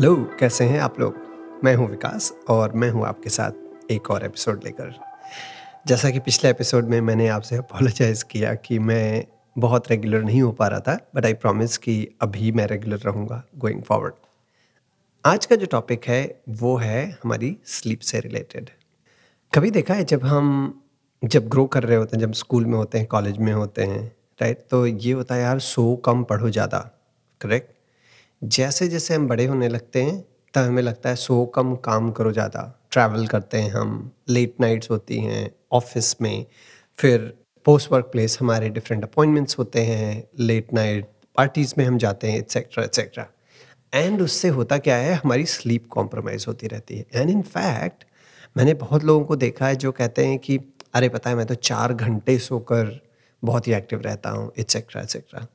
Hello, कैसे हैं आप लोग? मैं हूँ विकास और मैं हूँ आपके साथ एक और एपिसोड लेकर। जैसा कि पिछले एपिसोड में मैंने आपसे अपोलोजाइज़ किया कि मैं बहुत रेगुलर नहीं हो पा रहा था बट आई प्रॉमिस कि अभी मैं रेगुलर रहूँगा गोइंग फॉरवर्ड आज का जो टॉपिक है, वो है हमारी स्लीप से रिलेटेड कभी देखा है जब हम, जब ग्रो कर रहे होते हैं, जब स्कूल में होते हैं कॉलेज में होते हैं राइट तो ये होता है यार, सो कम पढ़ो ज़्यादा करेक्ट जैसे जैसे हम बड़े होने लगते हैं, तब हमें लगता है सो कम काम करो ज़्यादा। ट्रैवल करते हैं हम लेट नाइट्स होती हैं ऑफ़िस में, फिर पोस्ट वर्क प्लेस हमारे डिफरेंट अपॉइंटमेंट्स होते हैं लेट नाइट पार्टीज़ में हम जाते हैं एट्सेट्रा एट्सेट्रा एंड उससे होता क्या है, हमारी स्लीप कॉम्प्रोमाइज़ होती रहती है। एंड इन फैक्ट मैंने बहुत लोगों को देखा है जो कहते हैं कि, अरे पता है, मैं तो चार घंटे सोकर बहुत ही एक्टिव रहता हूँ एट्सेट्रा एट्सेट्रा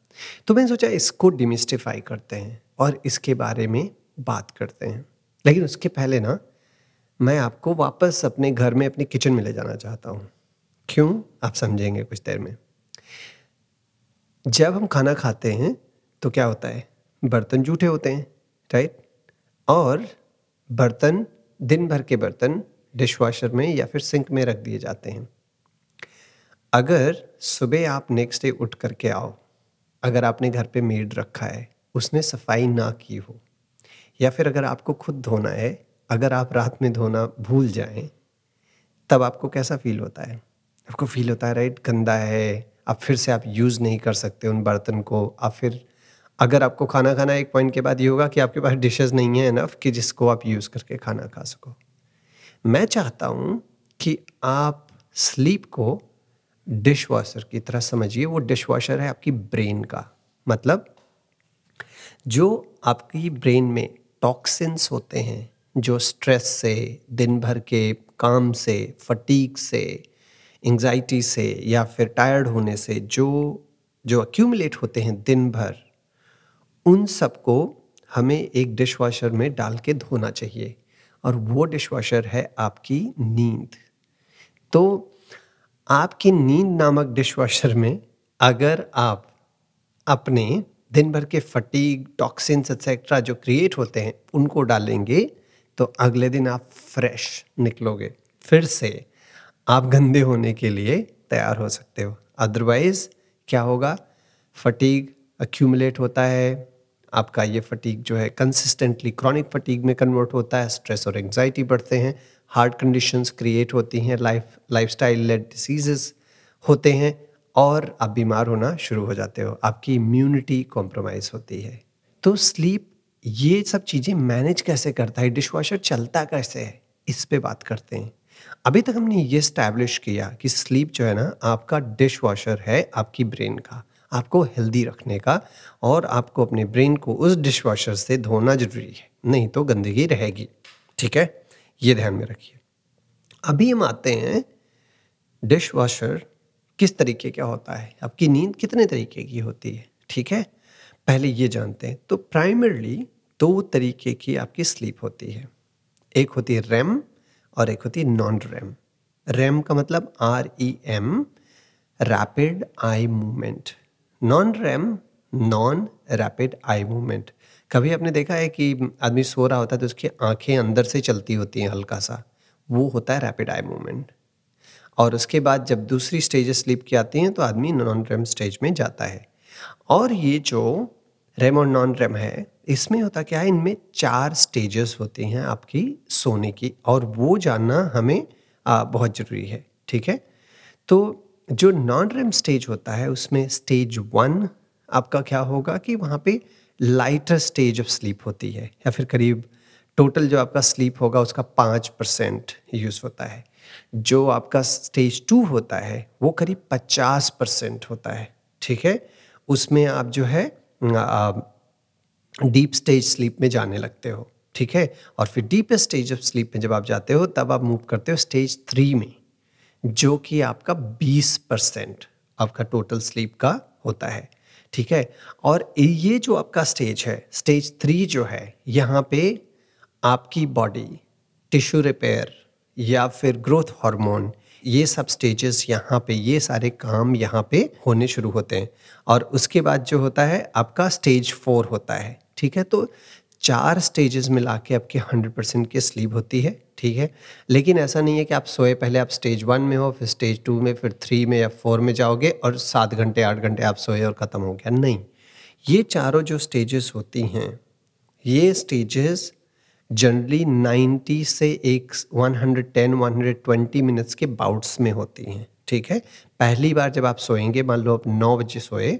तो मैंने सोचा इसको डिमिस्टिफाई करते हैं। और इसके बारे में बात करते हैं। लेकिन उसके पहले ना, मैं आपको वापस अपने घर में अपने किचन में ले जाना चाहता हूँ। क्यों? आप समझेंगे कुछ देर में। जब हम खाना खाते हैं तो क्या होता है? बर्तन जूठे होते हैं राइट और बर्तन, दिन भर के बर्तन डिशवॉशर में या फिर सिंक में रख दिए जाते हैं। अगर सुबह आप नेक्स्ट डे उठ करके आओ, अगर आपने घर पे मेड रखा है उसने सफ़ाई ना की हो। या फिर अगर आपको खुद धोना है, अगर आप रात में धोना भूल जाएँ, तब आपको कैसा फील होता है? आपको फील होता है, राइट, गंदा है, अब फिर से आप यूज़ नहीं कर सकते उन बर्तन को। आप फिर, अगर आपको खाना खाना एक पॉइंट के बाद ये होगा कि आपके पास डिशेस नहीं है इनफ कि जिसको आप यूज़ करके खाना खा सको। मैं चाहता हूँ कि आप स्लीप को डिश वॉशर की तरह समझिए, वो डिश वॉशर है आपकी ब्रेन का। मतलब जो आपकी ब्रेन में टॉक्सिन्स होते हैं, जो स्ट्रेस से, दिन भर के काम से फटीक से एंजाइटी से, या फिर टायर्ड होने से, जो जो अक्यूमुलेट होते हैं दिन भर, उन सबको हमें एक डिश वॉशर में डाल के धोना चाहिए। और वो डिश वॉशर है आपकी नींद। तो आपकी नींद नामक डिश वॉशर में अगर आप अपने दिन भर के फटीक टॉक्सिन्स एक्सेट्रा जो क्रिएट होते हैं, उनको डालेंगे तो अगले दिन आप फ्रेश निकलोगे। फिर से आप गंदे होने के लिए तैयार हो सकते हो। अदरवाइज़ क्या होगा? फटीक अक्यूमुलेट होता है, आपका ये फटीक जो है कंसिस्टेंटली क्रॉनिक फटीक में कन्वर्ट होता है स्ट्रेस और एंजाइटी बढ़ते हैं हार्ट कंडीशंस क्रिएट होती हैं लाइफ लाइफस्टाइल लेड डिसीजेस होते हैं और आप बीमार होना शुरू हो जाते हो, आपकी इम्यूनिटी कॉम्प्रोमाइज़ होती है। तो स्लीप ये सब चीज़ें मैनेज कैसे करता है? डिश वॉशर चलता कैसे है? इस पर बात करते हैं। अभी तक हमने ये स्टैब्लिश किया कि स्लीप जो है ना, आपका डिश वॉशर है आपकी ब्रेन का, आपको हेल्दी रखने का और आपको अपने ब्रेन को उस डिश वॉशर से धोना ज़रूरी है, नहीं तो गंदगी रहेगी। ठीक है? ये ध्यान में रखिए। अभी हम आते हैं डिश वॉशर किस तरीके का होता है? आपकी नींद कितने तरीके की होती है? ठीक है? पहले ये जानते हैं। तो प्राइमरली दो तरीके की आपकी स्लीप होती है। एक होती है रैम और एक होती है नॉन रैम रैम का मतलब R E M rapid eye movement non REM non rapid eye movement कभी आपने देखा है कि आदमी सो रहा होता है तो उसकी आँखें अंदर से चलती होती हैं हल्का सा? वो होता है रैपिड आई मूवमेंट और उसके बाद जब दूसरी स्टेज स्लीप की आती हैं तो आदमी नॉन रेम स्टेज में जाता है। और ये जो रेम और नॉन रेम है इसमें होता क्या है इनमें चार स्टेजेस होती हैं आपकी सोने की और वो जानना हमें आ, बहुत ज़रूरी है ठीक है? तो जो नॉन रेम स्टेज होता है उसमें स्टेज वन आपका क्या होगा कि वहाँ पे लाइटर स्टेज ऑफ़ स्लीप होती है या फिर करीब टोटल जो आपका स्लीप होगा उसका पाँच परसेंट यूज़ होता है। जो आपका स्टेज टू होता है, वो करीब पचास परसेंट होता है, ठीक है? उसमें आप जो है डीप स्टेज स्लीप में जाने लगते हो, ठीक है? और फिर डीप स्टेज ऑफ़ स्लीप में जब आप जाते हो, तब आप मूव करते हो स्टेज थ्री में, जो कि आपका बीस परसेंट आपका टोटल स्लीप का होता है, ठीक है? और ये जो आपका स्टेज है स्टेज थ्री जो है, यहाँ पे आपकी बॉडी टिश्यू रिपेयर या फिर ग्रोथ हार्मोन ये सब स्टेजेस यहाँ पे, ये सारे काम यहाँ पे होने शुरू होते हैं। और उसके बाद जो होता है, आपका स्टेज फोर होता है, ठीक है? तो चार स्टेजेस मिला के आपके हंड्रेड परसेंट की स्लीप होती है, ठीक है? लेकिन ऐसा नहीं है कि आप सोए पहले आप स्टेज वन में हो, फिर स्टेज टू में, फिर थ्री में या फोर में जाओगे और सात घंटे, आठ घंटे आप सोए और ख़त्म हो गया। नहीं, ये चारों जो स्टेजेस होती हैं, ये स्टेजेस जनरली 90 से एक 110 120 मिनट्स के बाउट्स में होती हैं, ठीक है? पहली बार जब आप सोएँगे, मान लो आप नौ बजे सोए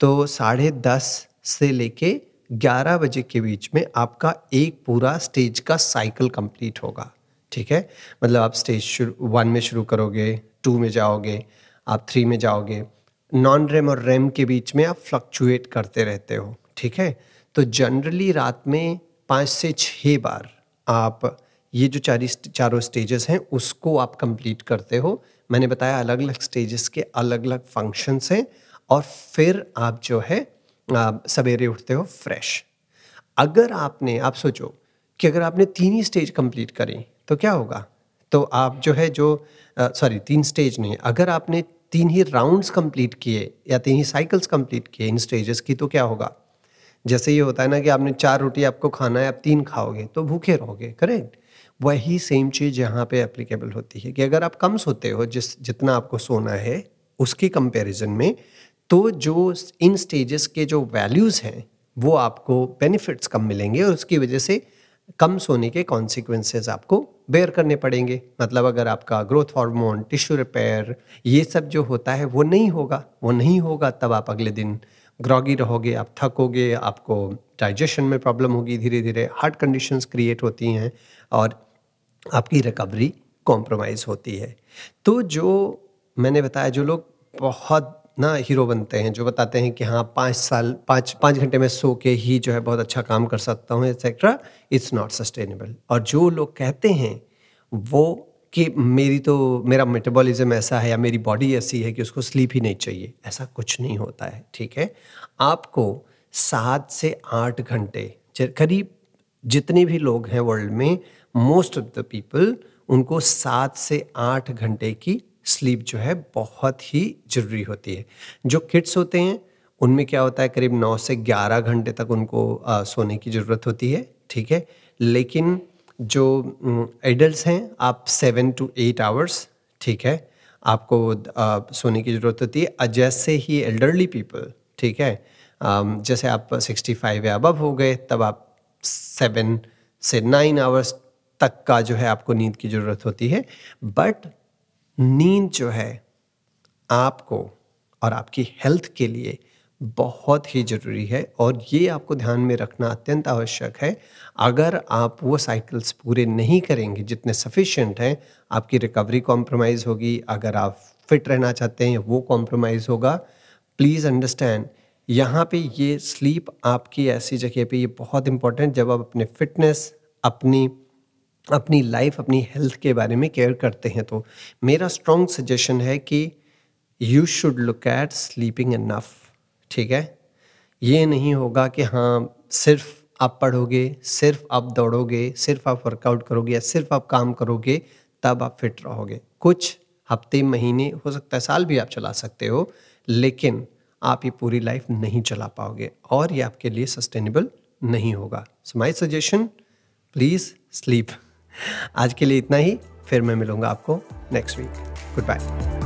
तो साढ़े दस से लेके ग्यारह बजे के बीच में आपका एक पूरा स्टेज का साइकिल कंप्लीट होगा, ठीक है? मतलब आप स्टेज शुरू वन में शुरू करोगे टू में जाओगे, आप थ्री में जाओगे नॉन रेम और रेम के बीच में आप फ्लक्चुएट करते रहते हो, ठीक है? तो जनरली रात में पाँच से छः बार आप ये जो चार चारों स्टेजेस हैं, उसको आप कंप्लीट करते हो। मैंने बताया अलग अलग स्टेजेस के अलग अलग फ़ंक्शंस हैं और फिर आप जो है सवेरे उठते हो फ्रेश अगर आपने, आप सोचो कि अगर आपने तीन ही स्टेज कंप्लीट करी तो क्या होगा? तो आप जो है जो सॉरी तीन स्टेज नहीं, अगर आपने तीन ही राउंड्स कंप्लीट किए या तीन ही साइकिल्स कंप्लीट किए इन स्टेजेस की तो क्या होगा? जैसे ये होता है ना कि आपने चार रोटी आपको खाना है, आप तीन खाओगे तो भूखे रहोगे करेक्ट वही सेम चीज़ यहाँ पे एप्लीकेबल होती है कि अगर आप कम सोते हो, जिस, जितना आपको सोना है, उसके कंपैरिजन में तो जो इन स्टेजेस के जो वैल्यूज़ हैं, वो आपको बेनिफिट्स कम मिलेंगे और उसकी वजह से कम सोने के कॉन्सिक्वेंसेज आपको बेयर करने पड़ेंगे। मतलब अगर आपका ग्रोथ हार्मोन टिश्यू रिपेयर ये सब जो होता है, वो नहीं होगा, वो नहीं होगा, तब आप अगले दिन ग्रॉगी रहोगे, आप थकोगे, आपको डाइजेशन में प्रॉब्लम होगी धीरे धीरे हार्ट कंडीशंस क्रिएट होती हैं और आपकी रिकवरी कॉम्प्रोमाइज़ होती है। तो जो मैंने बताया, जो लोग बहुत ना हीरो बनते हैं, जो बताते हैं कि हाँ पाँच साल, पाँच पाँच घंटे में सो के ही जो है बहुत अच्छा काम कर सकता हूँ एक्सेट्रा इट्स नॉट सस्टेनेबल और जो लोग कहते हैं, वो कि मेरी तो मेरा मेटाबॉलिज्म ऐसा है या मेरी बॉडी ऐसी है कि उसको स्लीप ही नहीं चाहिए। ऐसा कुछ नहीं होता है ठीक है? आपको सात से आठ घंटे करीब जितने भी लोग हैं वर्ल्ड में मोस्ट ऑफ़ द पीपल उनको सात से आठ घंटे की स्लीप जो है बहुत ही ज़रूरी होती है। जो किड्स होते हैं उनमें क्या होता है करीब नौ से ग्यारह घंटे तक उनको आ, सोने की ज़रूरत होती है ठीक है? लेकिन जो एडल्ट हैं, आप सेवन टू एट आवर्स ठीक है? आपको सोने की ज़रूरत होती है। जैसे ही एल्डरली पीपल ठीक है? जैसे आप सिक्सटी फाइव या अबव हो गए, तब आप सेवन से नाइन आवर्स तक का जो है आपको नींद की ज़रूरत होती है। बट नींद जो है आपको और आपकी हेल्थ के लिए बहुत ही ज़रूरी है और ये आपको ध्यान में रखना अत्यंत आवश्यक है। अगर आप वो साइकिल्स पूरे नहीं करेंगे जितने सफिशिएंट हैं, आपकी रिकवरी कॉम्प्रोमाइज़ होगी, अगर आप फिट रहना चाहते हैं, वो कॉम्प्रोमाइज़ होगा। प्लीज़ अंडरस्टैंड यहाँ पे ये स्लीप आपकी ऐसी जगह पे ये बहुत इंपॉर्टेंट जब आप अपने फिटनेस अपनी अपनी लाइफ अपनी हेल्थ के बारे में केयर करते हैं तो मेरा स्ट्रॉन्ग सजेशन है कि you should look at sleeping enough ठीक है? ये नहीं होगा कि हाँ सिर्फ़ आप पढ़ोगे, सिर्फ़ आप दौड़ोगे, सिर्फ़ आप वर्कआउट करोगे या सिर्फ़ आप काम करोगे, तब आप फिट रहोगे। कुछ हफ़्ते, महीने, हो सकता है साल भी आप चला सकते हो, लेकिन आप ये पूरी लाइफ नहीं चला पाओगे और ये आपके लिए सस्टेनेबल नहीं होगा। So my suggestion please sleep आज के लिए इतना ही, फिर मैं मिलूँगा आपको नेक्स्ट वीक गुड बाय